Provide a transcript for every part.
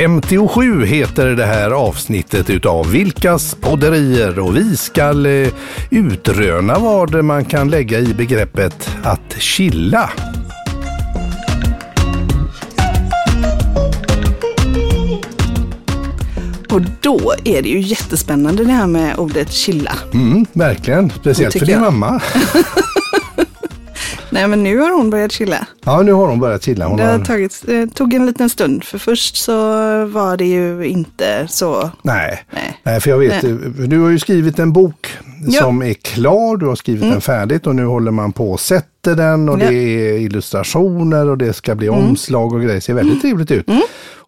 57 heter det här avsnittet utav Vilkas podderier och vi ska eh, utröna vad man kan lägga i begreppet att chilla. Och då är det ju jättespännande det här med ordet chilla. Mm, verkligen, speciellt för din jag. mamma. Nej men nu har hon börjat chilla. Ja, nu har hon börjat chilla. Hon Det har tagit, det tog en liten stund, för först så var det ju inte så. Nej. Nej. Nej, för jag vet, Nej. eh, du har ju skrivit en bok Ja. som är klar, du har skrivit den färdigt och nu håller man på och sätter den och Ja. det är illustrationer och det ska bli omslag och grejer. Det ser väldigt trevligt ut.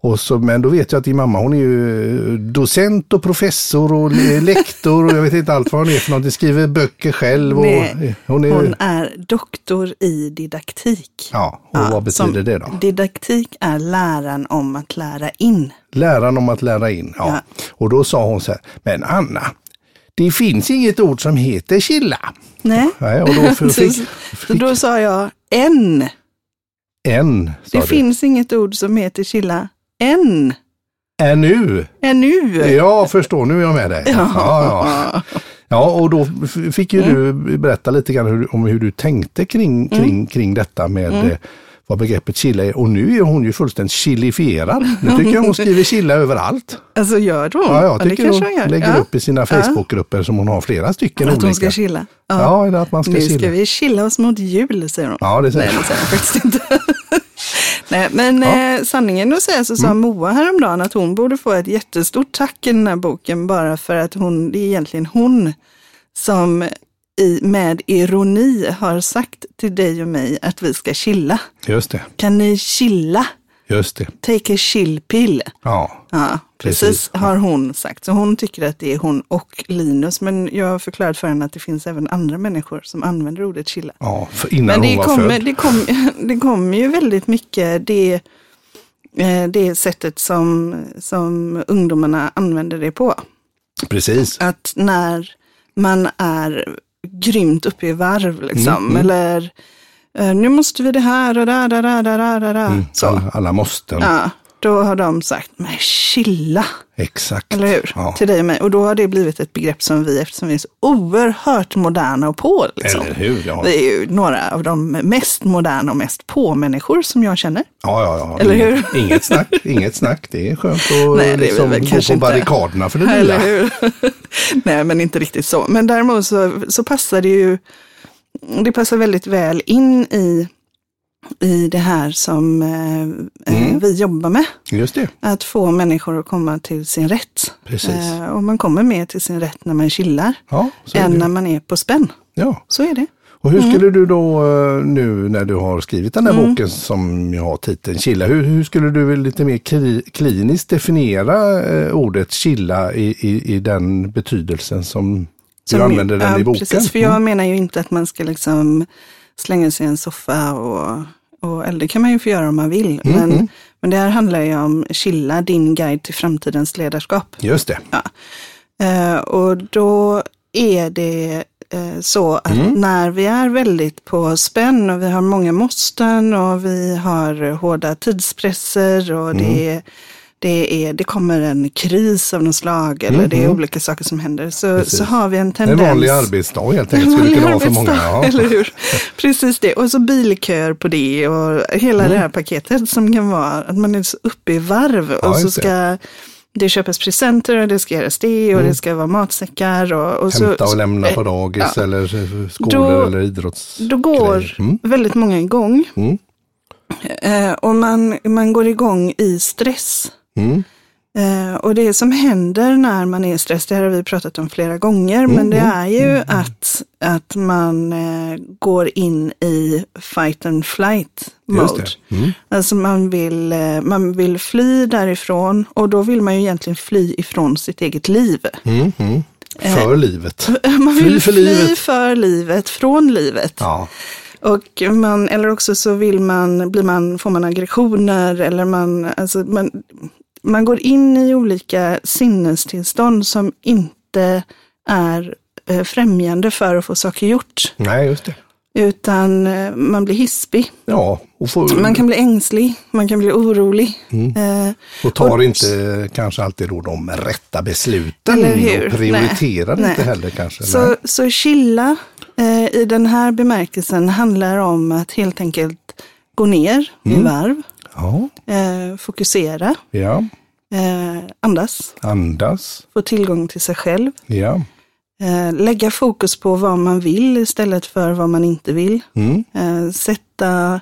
Och så, men då vet jag att din mamma hon är ju docent och professor och le- lektor och jag vet inte allt vad hon är för något. Skriver böcker själv. Och, Nej, hon är, Hon är doktor i didaktik. Ja, och vad betyder det då? Didaktik är läran om att lära in. Läran om att lära in. Ja. Ja. Och då sa hon så här, men Anna, det finns inget ord som heter chilla. Nej, Nej, och då så, fick, så fick då sa jag en. en, Det du. finns inget ord som heter chilla. En. Är nu. Ännu. Ja, förstår, nu är jag med dig. Ja, ja. ja och då fick ju du berätta lite grann hur, om hur du tänkte kring, kring, kring detta med eh, vad begreppet chilla är. Och nu är hon ju fullständigt chilifierad. Nu tycker jag hon skriver chilla överallt. Alltså gör hon? Ja, jag tycker kanske hon hon lägger ja. upp i sina Facebookgrupper som hon har flera stycken Att olika. hon ska chilla. Ja, eller att man ska nu chilla. ska vi chilla oss mot jul, säger hon. Ja, det säger Nej, hon. det säger hon faktiskt inte. Nej, men eh, sanningen att säga så sa Mm. Moa häromdagen att hon borde få ett jättestort tack i den här boken bara för att hon, det är egentligen hon som i, med ironi har sagt till dig och mig att vi ska chilla. Just det, Kan ni chilla? Just det. Take a chill pill. Ja, Ja, precis, Precis. har hon sagt. Så hon tycker att det är hon och Linus. Men jag har förklarat för henne att det finns även andra människor som använder ordet chilla. ja för innan Men det hon var kommer, född. det, kom, det kommer ju väldigt mycket det, eh, det sättet som, som ungdomarna använder det på. Precis. Att när man är grymt uppe i varv liksom, Mm, eller eh, nu måste vi det här och där, där, där, där, där, där. Mm, Så. alla, alla måste. Ja, då har de sagt, men chilla. Exakt. Eller hur? Ja. Till dig och mig. Och då har det blivit ett begrepp som vi, eftersom vi är så oerhört moderna och på. Liksom. Eller hur? Ja, Vi är ju några av de mest moderna och mest på-människor som jag känner. ja, ja. ja. Eller inget, hur? Inget snack, inget snack. Det är skönt att Nej, liksom, gå på inte. barrikaderna för det Eller lilla. hur? Nej, men inte riktigt så. Men däremot så, så passar det ju, det passar väldigt väl in i, i det här som eh, Mm. eh, vi jobbar med. Just det, Att få människor att komma till sin rätt. Precis. Eh, och man kommer mer till sin rätt när man chillar ja. Än när man är på spänn. ja. Så är det. Och hur Mm. skulle du då eh, nu när du har skrivit den här boken som jag har titeln Chilla, hur, hur skulle du lite mer kli, kliniskt definiera eh, ordet chilla i, i, i den betydelsen som, Som- du använder den ja, i boken? Precis, för jag menar ju inte att man ska liksom slänga sig i en soffa och, och eller det kan man ju få göra om man vill. Mm, Men, men det här handlar ju om Chilla, din guide till framtidens ledarskap. Just det. Eh, och då är det eh, så att Mm. när vi är väldigt på spänn och vi har många måsten och vi har hårda tidspresser och Mm. det, det, är, det kommer en kris av något slag eller det är olika saker som händer så, Mm, Precis. så har vi en En tendens. vanlig arbetsdag helt En enkelt skulle det vanlig kunna vara för många. arbetsdag, Ja. eller hur? Precis det. Och så bilköer på det och hela Mm. det här paketet som kan vara att man är så uppe i varv Ja, och så det. Mm. ska det köpas presenter och det ska göras det och det ska vara matsäckar och, och så. Hämta och lämna på eh, dagis ja. eller eh, skolor Då- eller idrotts... Då går Mm. väldigt många igång. Mm. Eh, och man, man går igång i stress. Mm. Eh, och det som händer när man är i stress, det här har vi pratat om flera gånger, men det är ju att, att man eh, går in i fight and flight mode. Mm. Alltså man vill, eh, man vill fly därifrån och då vill man ju egentligen fly ifrån sitt eget liv. Mm. Mm. För livet. Man Fly vill för fly livet. för livet, från livet. Ja. Och man, eller också så vill man, blir man, får man aggressioner eller man, alltså man, man går in i olika sinnestillstånd som inte är eh, främjande för att få saker gjort. Nej, just det. Utan eh, man blir hispig. Ja, får, Man kan bli ängslig, man kan bli orolig. Mm. Eh, och tar och- inte kanske alltid då de rätta besluten Eller hur? och prioriterar Nej. inte Nej. heller kanske. Så, Nej. så chilla eh, i den här bemärkelsen handlar om att helt enkelt gå ner i Mm. varv, Ja, eh, fokusera, ja, eh, andas, andas, få tillgång till sig själv, ja. eh, lägga fokus på vad man vill istället för vad man inte vill, Mm, eh, sätta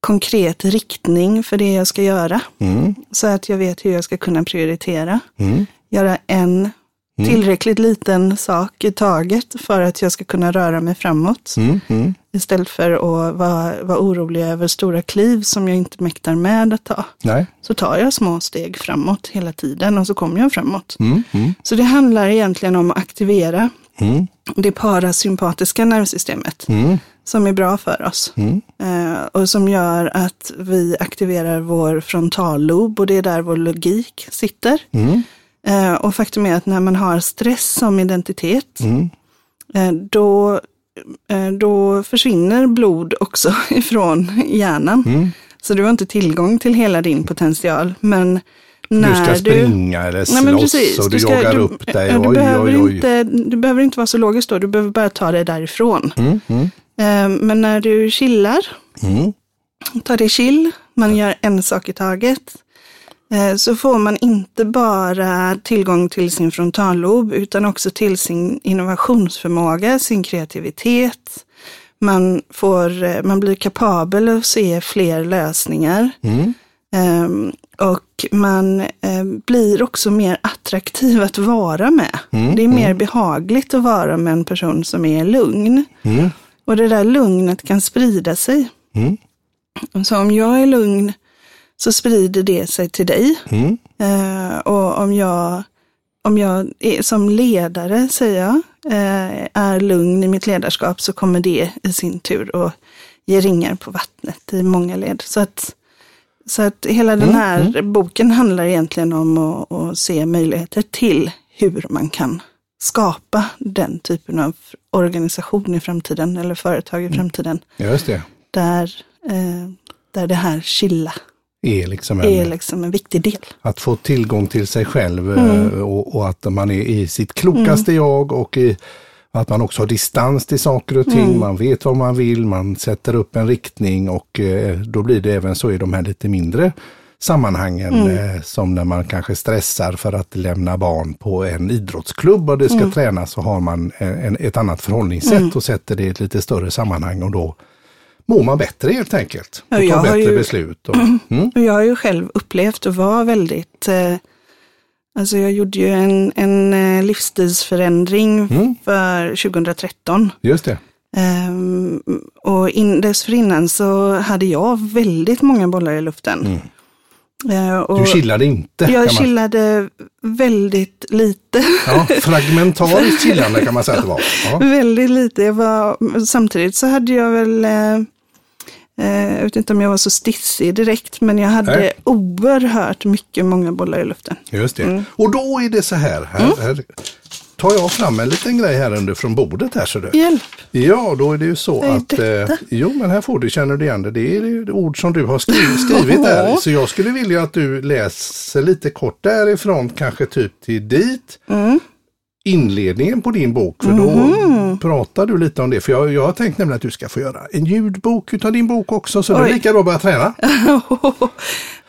konkret riktning för det jag ska göra. Mm, så att jag vet hur jag ska kunna prioritera. mm, Göra en tillräckligt liten sak i taget för att jag ska kunna röra mig framåt. mm, mm. Istället för att vara, vara orolig över stora kliv som jag inte mäktar med att ta. Nej. Så tar jag små steg framåt hela tiden och så kommer jag framåt. Mm, mm, Så det handlar egentligen om att aktivera mm, det parasympatiska nervsystemet mm, som är bra för oss. mm. Eh, och som gör att vi aktiverar vår frontallob och det är där vår logik sitter. Mm, och faktum är att när man har stress som identitet, mm. eh, då, eh, då försvinner blod också ifrån hjärnan. Mm. Så du har inte tillgång till hela din potential. Men Du när ska springa eller Nej, men slåss precis. och du, ska- jagar du, upp dig. du, Oj, behöver oj, oj. Inte, du behöver inte vara så logisk då, du behöver bara ta det därifrån. Mm, mm, Eh, men när du chillar, mm, tar det chill, man gör en sak i taget, eh, så får man inte bara tillgång till sin frontallob utan också till sin innovationsförmåga, sin kreativitet. Man, får, eh, man blir kapabel att se fler lösningar. mm. Ehm, och man eh, blir också mer attraktiv att vara med. Mm, Det är mer behagligt att vara med en person som är lugn. Mm, Och det där lugnet kan sprida sig. mm, Så om jag är lugn så sprider det sig till dig. mm, Eh, och om jag, om jag är, som ledare, säger jag, eh, är lugn i mitt ledarskap så kommer det i sin tur att ge ringar på vattnet i många led. Så att, så att hela den här boken handlar egentligen om att, att se möjligheter till hur man kan skapa den typen av organisation i framtiden eller företag i framtiden Just det. där, eh, där det här chilla Är liksom en, är liksom en viktig del. att få tillgång till sig själv Mm. eh, och, och att man är i sitt klokaste jag och i, att man också har distans till saker och ting. Mm. Man vet vad man vill, man sätter upp en riktning och eh, då blir det även så i de här lite mindre sammanhangen Mm. eh, som när man kanske stressar för att lämna barn på en idrottsklubb och det ska Mm. tränas så har man en, ett annat förhållningssätt och sätter det i ett lite större sammanhang och då mår man bättre helt enkelt. Och jag tar bättre ju- beslut. Och, mm, jag har ju själv upplevt att vara väldigt, eh, alltså jag gjorde ju en, en eh, livsstilsförändring Mm. för 2013. just det. Ehm, och in, dessförinnan så hade jag väldigt många bollar i luften. Mm. Du chillade inte. jag man- chillade väldigt lite. Ja, fragmentariskt chillande kan man säga att det var. Ja. väldigt lite. Jag var, samtidigt så hade jag väl, eh, jag vet inte om jag var så stissig direkt, men jag hade Nej. oerhört mycket, många bollar i luften. Just det. Mm. Och då är det så här, här, här tar jag fram en liten grej här under från bordet här. Så du. Hjälp! Ja, då är det ju så att, eh, jo men här får du, känner du igen det, det är ju ord som du har skrivit, skrivit där. Så jag skulle vilja att du läser lite kort därifrån, kanske typ till dit. Mm. Inledningen på din bok, för då Mhm. pratar du lite om det. För jag, jag har tänkt nämligen att du ska få göra en ljudbok utav din bok också, så det är lika bra att börja träna.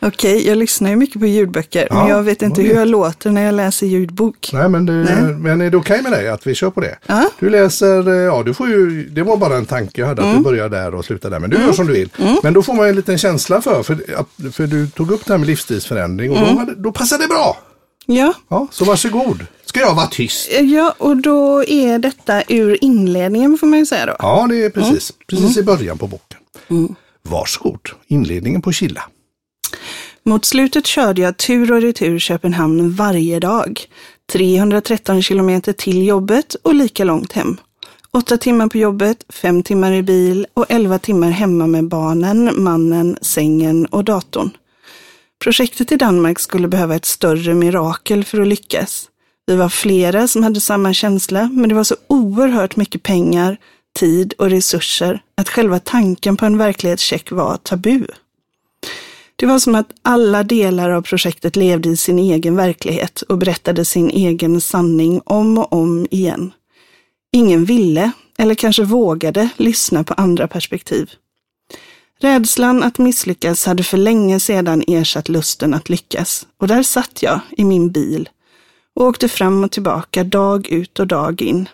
Okej, jag lyssnar ju mycket på ljudböcker, Ja, men jag vet inte hur jag låter när jag läser ljudbok. Nej, men, det, Nej. men är det okej med dig att vi kör på det? Ja. Du läser, eh, ja du får ju, det var bara en tanke jag hade att Mm. du börjar där och slutar där. Men du gör som du vill. Men då får man en liten känsla för, för, för du tog upp det här med livsstilsförändring och Mm. då, hade, då passade det bra. Ja. Ja, så varsågod. Ska jag vara tyst? ja, och då är detta ur inledningen får man ju säga då. Ja, det är precis, Mm. precis i början på boken. Varsågod, inledningen på Killa. Mot slutet körde jag tur och retur Köpenhamn varje dag. 313 kilometer till jobbet och lika långt hem. Åtta timmar på jobbet, fem timmar i bil och elva timmar hemma med barnen, mannen, sängen och datorn. Projektet i Danmark skulle behöva ett större mirakel för att lyckas. Vi var flera som hade samma känsla, men det var så oerhört mycket pengar, tid och resurser att själva tanken på en verklighetscheck var tabu. Det var som att alla delar av projektet levde i sin egen verklighet och berättade sin egen sanning om och om igen. Ingen ville, eller kanske vågade, lyssna på andra perspektiv. Rädslan att misslyckas hade för länge sedan ersatt lusten att lyckas och där satt jag i min bil och åkte fram och tillbaka dag ut och dag in.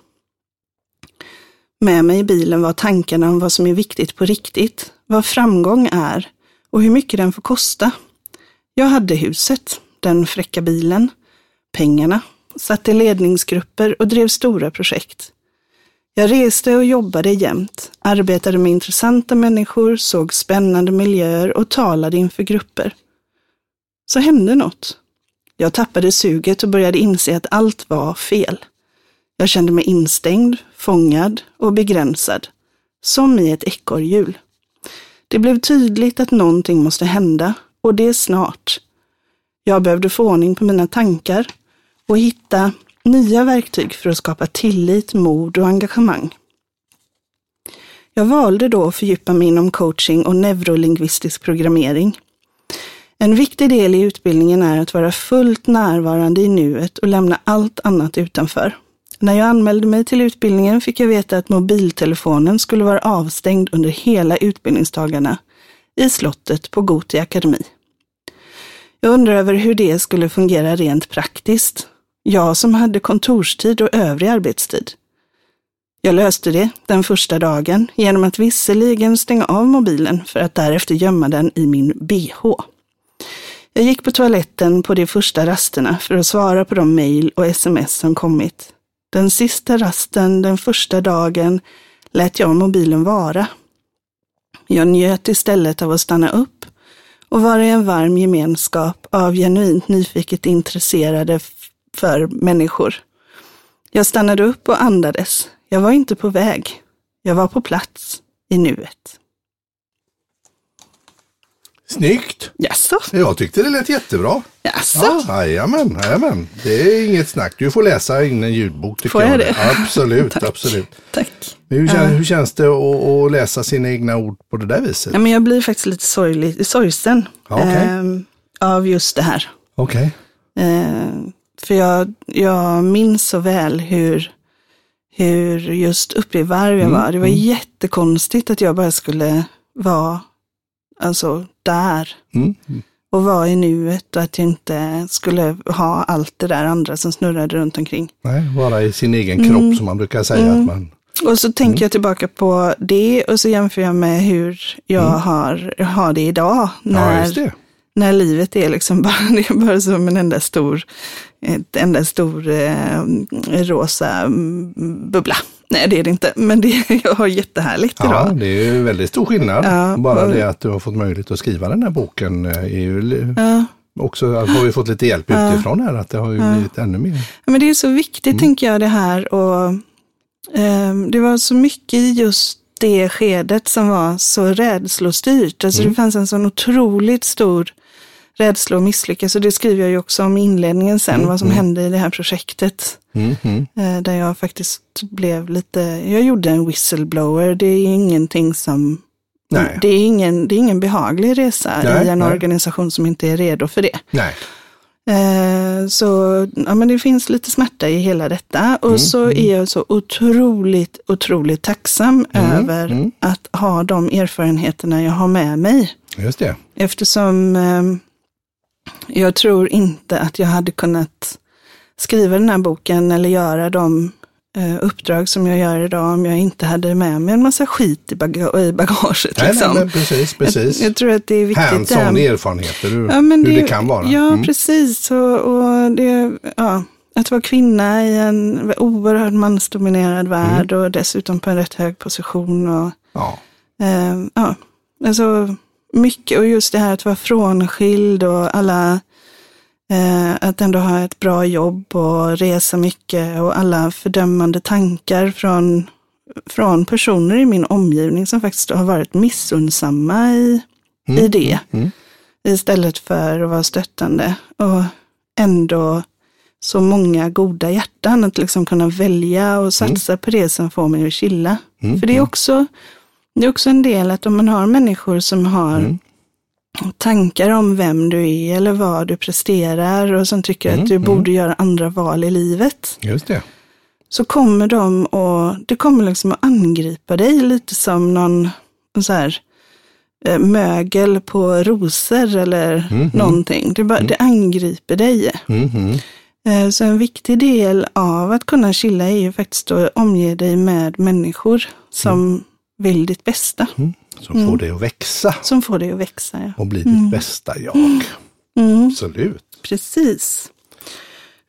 Med mig i bilen var tankarna om vad som är viktigt på riktigt, vad framgång är och hur mycket den får kosta. Jag hade huset, den fräcka bilen, pengarna, satt i ledningsgrupper och drev stora projekt. Jag reste och jobbade jämt, arbetade med intressanta människor, såg spännande miljöer och talade inför grupper. Så hände något. Jag tappade suget och började inse att allt var fel. Jag kände mig instängd, fångad och begränsad, som i ett ekorrhjul. Det blev tydligt att någonting måste hända och det snart. Jag behövde få ordning på mina tankar och hitta nya verktyg för att skapa tillit, mod och engagemang. Jag valde då att fördjupa mig inom coaching och neurolingvistisk programmering. En viktig del i utbildningen är att vara fullt närvarande i nuet och lämna allt annat utanför. När jag anmälde mig till utbildningen fick jag veta att mobiltelefonen skulle vara avstängd under hela utbildningsdagarna i slottet på Goti Akademi. Jag undrar över hur det skulle fungera rent praktiskt. Jag som hade kontorstid och övrig arbetstid. Jag löste det den första dagen genom att visserligen stänga av mobilen för att därefter gömma den i min bh. Jag gick på toaletten på de första rasterna för att svara på de mejl och sms som kommit. Den sista rasten, den första dagen, lät jag mobilen vara. Jag njöt istället av att stanna upp och vara i en varm gemenskap av genuint nyfiket intresserade för människor. Jag stannade upp och andades. Jag var inte på väg. Jag var på plats i nuet. Snyggt! Jaså? Jag tyckte det lät jättebra. Jaså? Ja, jajamän, jajamän. Det är inget snack. Du får läsa in en ljudbok. Tycker Får jag det? Absolut, Tack. absolut. Tack. Men hur, känns, hur känns det att, att läsa sina egna ord på det där viset? Ja, men jag blir faktiskt lite sorglig, sorgsen Ja, okej. ehm, av just det här. Okej. Ehm, för jag, jag minns så väl hur, hur just uppe i varv jag var. Det var jättekonstigt att jag bara skulle vara alltså, där Mm. och vara i nuet och att jag inte skulle ha allt det där andra som snurrade runt omkring. Nej, vara i sin egen kropp Mm. som man brukar säga. Att man, Och så tänker jag tillbaka på det och så jämför jag med hur jag har, har det idag. ja, När, det. När livet är liksom bara, det är bara som en enda stor, ett enda stor eh, rosa mm, bubbla. Nej, det är det inte, men det, jag har jättehärligt Ja, idag. det är ju väldigt stor skillnad. Ja, Bara och- det att du har fått möjlighet att skriva den här boken eh, är ju Ja. också, har vi fått lite hjälp utifrån här, att det har ju blivit ännu mer. Ja, Men det är så viktigt, tänker jag, det här. Och, ehm, det var så mycket i just det skedet som var så rädslostyrt. Alltså Det fanns en sån otroligt stor rädsla att misslyckas. Och det skriver jag ju också om i inledningen sen, vad som hände i det här projektet. Mm, mm. Eh, där jag faktiskt blev lite, jag gjorde en whistleblower. Det är ingenting som, Nej. det är ingen, det är ingen behaglig resa Nej, i en nej. organisation som inte är redo för det. Eh, Så ja, men det finns lite smärta i hela detta. Och så är jag så otroligt, otroligt tacksam över mm. att ha de erfarenheterna jag har med mig. Just det. Eftersom eh, jag tror inte att jag hade kunnat skriva den här boken eller göra de eh, uppdrag som jag gör idag om jag inte hade med mig en massa skit i, baga- i bagaget. Nej, liksom. nej, precis, precis. Jag, jag tror att det är viktigt. Hands-on erfarenheter, hur, Ja, hur det, kan vara. Ja, Mm. precis. Och, och det, ja, att vara kvinna i en oerhört mansdominerad värld och dessutom på en rätt hög position. Och, Ja. eh, ja, alltså mycket. Och just det här att vara frånskild och alla, eh, att ändå ha ett bra jobb och resa mycket och alla fördömande tankar från, från personer i min omgivning som faktiskt har varit missunnsamma i, i det mm. istället för att vara stöttande. Och ändå så många goda hjärtan att liksom kunna välja och satsa på det som får mig att chilla. Mm, För det är, också, det är också en del att om man har människor som har Mm. tankar om vem du är eller vad du presterar och som tycker Mm, att du borde göra andra val i livet. Just det. Så kommer de och det kommer liksom att angripa dig lite som någon så här, eh, mögel på rosor eller Mhm. någonting. Det, bara, det angriper dig. Eh, Så en viktig del av att kunna chilla är ju faktiskt att omge dig med människor som vill ditt bästa. Som får dig att växa Som får dig att växa. Ja. och bli ditt bästa jag. Mm, Absolut. precis.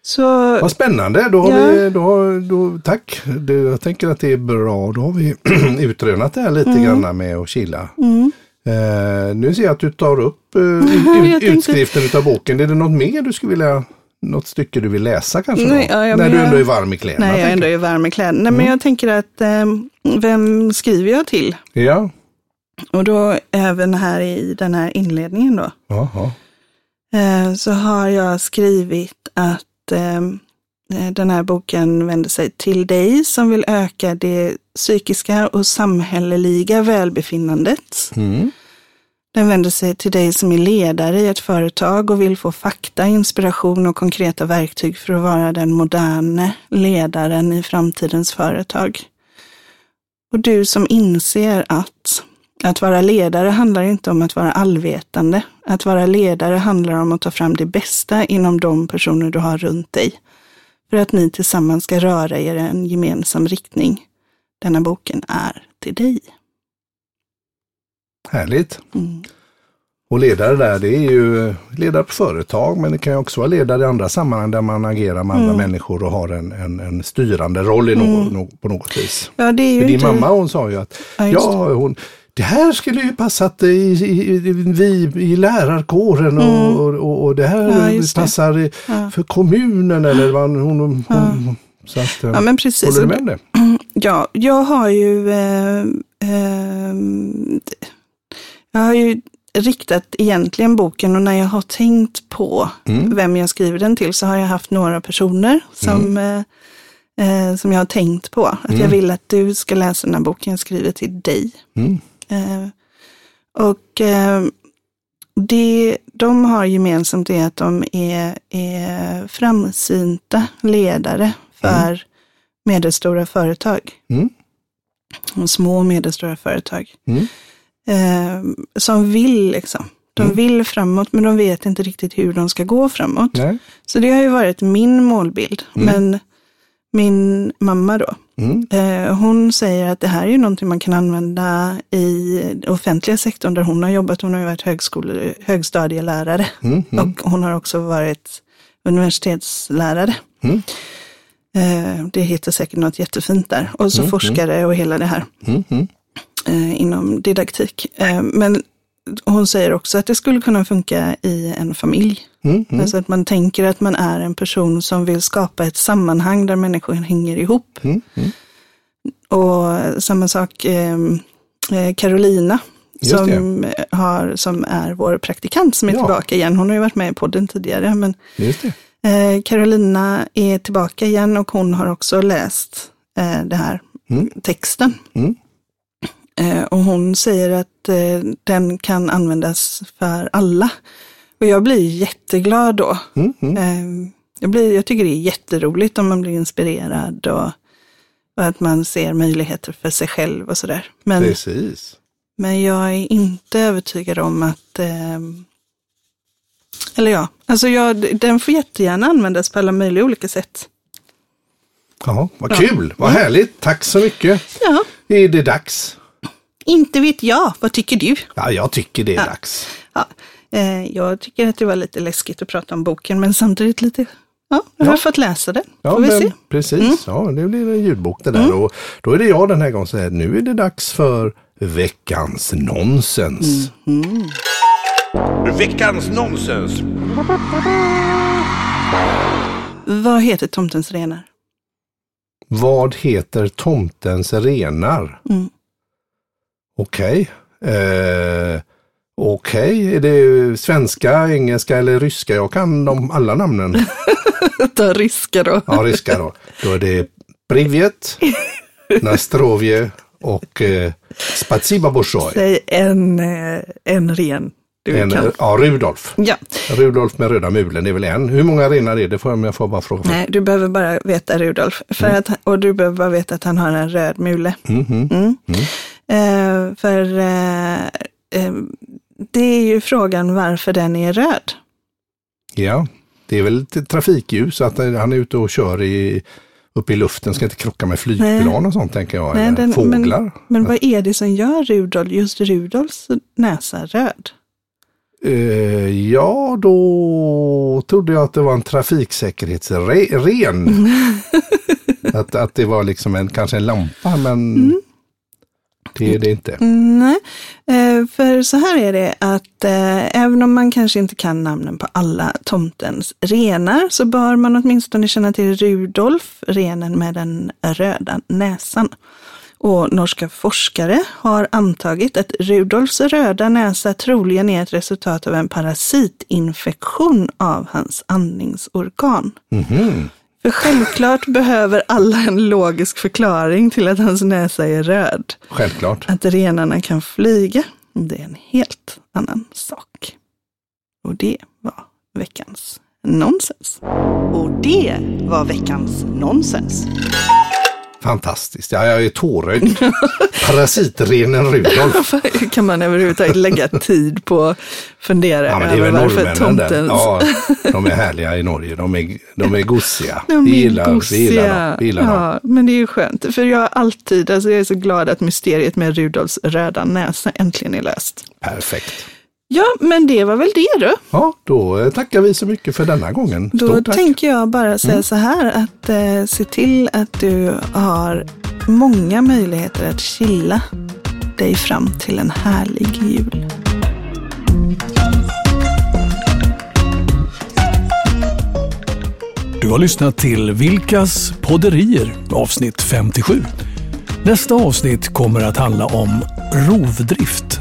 Så Vad spännande. Då har Ja. vi, då, då, tack. Det, jag tänker att det är bra. Då har vi utrönat det här lite grann med att chilla. mm, Eh, nu ser jag att du tar upp eh, ut, utskriften av boken. Är det något mer du skulle vilja, något stycke du vill läsa kanske? Nej, ja, ja, När men du ändå är varm i kläderna. nej, jag ändå är varm i kläderna. Nej, Men Mm. jag tänker att eh, vem skriver jag till? Ja, Och då även här i den här inledningen då. Jaha. Eh, så har jag skrivit att eh, den här boken vänder sig till dig som vill öka det psykiska och samhälleliga välbefinnandet. Mm. Den vänder sig till dig som är ledare i ett företag och vill få fakta, inspiration och konkreta verktyg för att vara den moderna ledaren i framtidens företag. Och du som inser att att vara ledare handlar inte om att vara allvetande. Att vara ledare handlar om att ta fram det bästa inom de personer du har runt dig. För att ni tillsammans ska röra er i en gemensam riktning. Denna boken är till dig. Härligt. Mm. Och ledare där, det är ju ledare på företag, men det kan ju också vara ledare i andra sammanhang där man agerar med andra Mm. människor och har en, en, en styrande roll i något, nå- på något vis. Ja, det är ju För din inte... mamma hon sa ju att Ja, ja, hon, det här skulle ju passat i, i, i, vi i lärarkåren och, och, och, och det här Mm. Ja, det. passar i, Ja. för kommunen eller vad hon, hon, hon så att, eh, Ja, men precis. Håller du med om det? Ja, jag har ju... Eh, eh, jag har ju riktat egentligen boken och när jag har tänkt på Mm. vem jag skriver den till så har jag haft några personer som, eh, eh, som jag har tänkt på. Att jag vill att du ska läsa den här boken jag skriver till dig. Mm. Eh, och eh, det de har gemensamt är att de är, är framsynta ledare för medelstora företag. Mm. Små och medelstora företag. Mm. Eh, som vill liksom. De Mm. vill framåt men de vet inte riktigt hur de ska gå framåt. Nej. Så det har ju varit min målbild. Men min mamma då, Mm. Eh, Hon säger att det här är ju någonting man kan använda i offentliga sektorn där hon har jobbat. Hon har ju varit högskole, högstadielärare Mm. Mm. och hon har också varit universitetslärare. Mm. Eh, Det heter säkert något jättefint där. Och så forskare och hela det här Mm. Mm. Eh, inom didaktik. Eh, Men hon säger också att det skulle kunna funka i en familj. Mm. Mm. Alltså att man tänker att man är en person som vill skapa ett sammanhang där människor hänger ihop. Mm. Mm. Och samma sak eh, eh, Carolina Just som, har, som är vår praktikant som är Ja. tillbaka igen. Hon har ju varit med i podden tidigare. Men eh, Carolina är tillbaka igen och hon har också läst eh, det här Mm. texten. Mm. Eh, och hon säger att eh, den kan användas för alla. Och jag blir jätteglad då. Mm. Mm. Eh, jag, blir, jag tycker det är jätteroligt om man blir inspirerad och, och att man ser möjligheter för sig själv och sådär. Men, Precis. men jag är inte övertygad om att eh, eller ja, alltså jag, den får jättegärna användas på alla möjliga olika sätt. Jaha, vad kul, vad härligt. Tack så mycket. Ja, Är det dags? Inte vet jag. Vad tycker du? Ja, jag tycker det är Ja. dags. Ja, eh, jag tycker att det var lite läskigt att prata om boken, men samtidigt lite, ja, jag har Ja. fått läsa den. Ja, Får vi men se. Mm. precis. Ja, det blir en ljudbok det där. Och då är det jag den här gången som säger nu är det dags för veckans nonsens. Mm. Veckans nonsens. Vad heter Tomtens renar? Vad heter tomtens renar? Mm. Okej. Eh, Okej, är det svenska, engelska eller ryska? Jag kan de alla namnen. Ta risker då. Ja, riska då. Då är det Privet, Nastrovje och eh, Spatsiba Bolshoi. Säg en, eh, en ren En, ja, Rudolf. Ja, Rudolf med röda mulen, det är väl en. Hur många renar är det? Får jag, jag får bara fråga. nej, du behöver bara veta Rudolf. För Mm. att, och du behöver bara veta att han har en röd mule. Mhm. Mm. Eh, för eh, eh, det är ju frågan varför den är röd. Ja, det är väl ett trafikljus, att han är ute och kör i, uppe i luften, ska inte krocka med flygplan och sånt tänker jag. Nej, eller den- fåglar. Men, men vad är det som gör Rudolf, just Rudolfs näsa röd? Eh, ja, då trodde jag att det var en trafiksäkerhetsren. att, att det var liksom en, kanske en lampa, men Mm. Det är det inte. Nej, eh, för så här är det att eh, även om man kanske inte kan namnen på alla tomtens renar så bör man åtminstone känna till Rudolf, renen med den röda näsan. Och norska forskare har antagit att Rudolfs röda näsa troligen är ett resultat av en parasitinfektion av hans andningsorgan. Mhm. För självklart behöver alla en logisk förklaring till att hans näsa är röd. Självklart. Att renarna kan flyga, det är en helt annan sak. Och det var veckans nonsens. Och det var veckans nonsens. Fantastiskt. Ja, jag är tårögd. Parasitrenen Rudolf. Hur kan man överhuvudtaget lägga tid på att fundera Ja, men det är över varför tomtens... Ja, de är härliga i Norge. De är, de är gosiga. De Vi gillar, vi gosiga. gillar dem. Vi gillar dem. ja, men det är ju skönt. För jag alltid, alltså jag är så glad att mysteriet med Rudolfs röda näsa äntligen är löst. Perfekt. Ja, men det var väl det då. Ja, då eh, tackar vi så mycket för denna gången. Då Stort tack. tänker jag bara säga så här att eh, se till att du har många möjligheter att chilla dig fram till en härlig jul. Du har lyssnat till Vilkas podderier avsnitt 57. Nästa avsnitt kommer att handla om rovdrift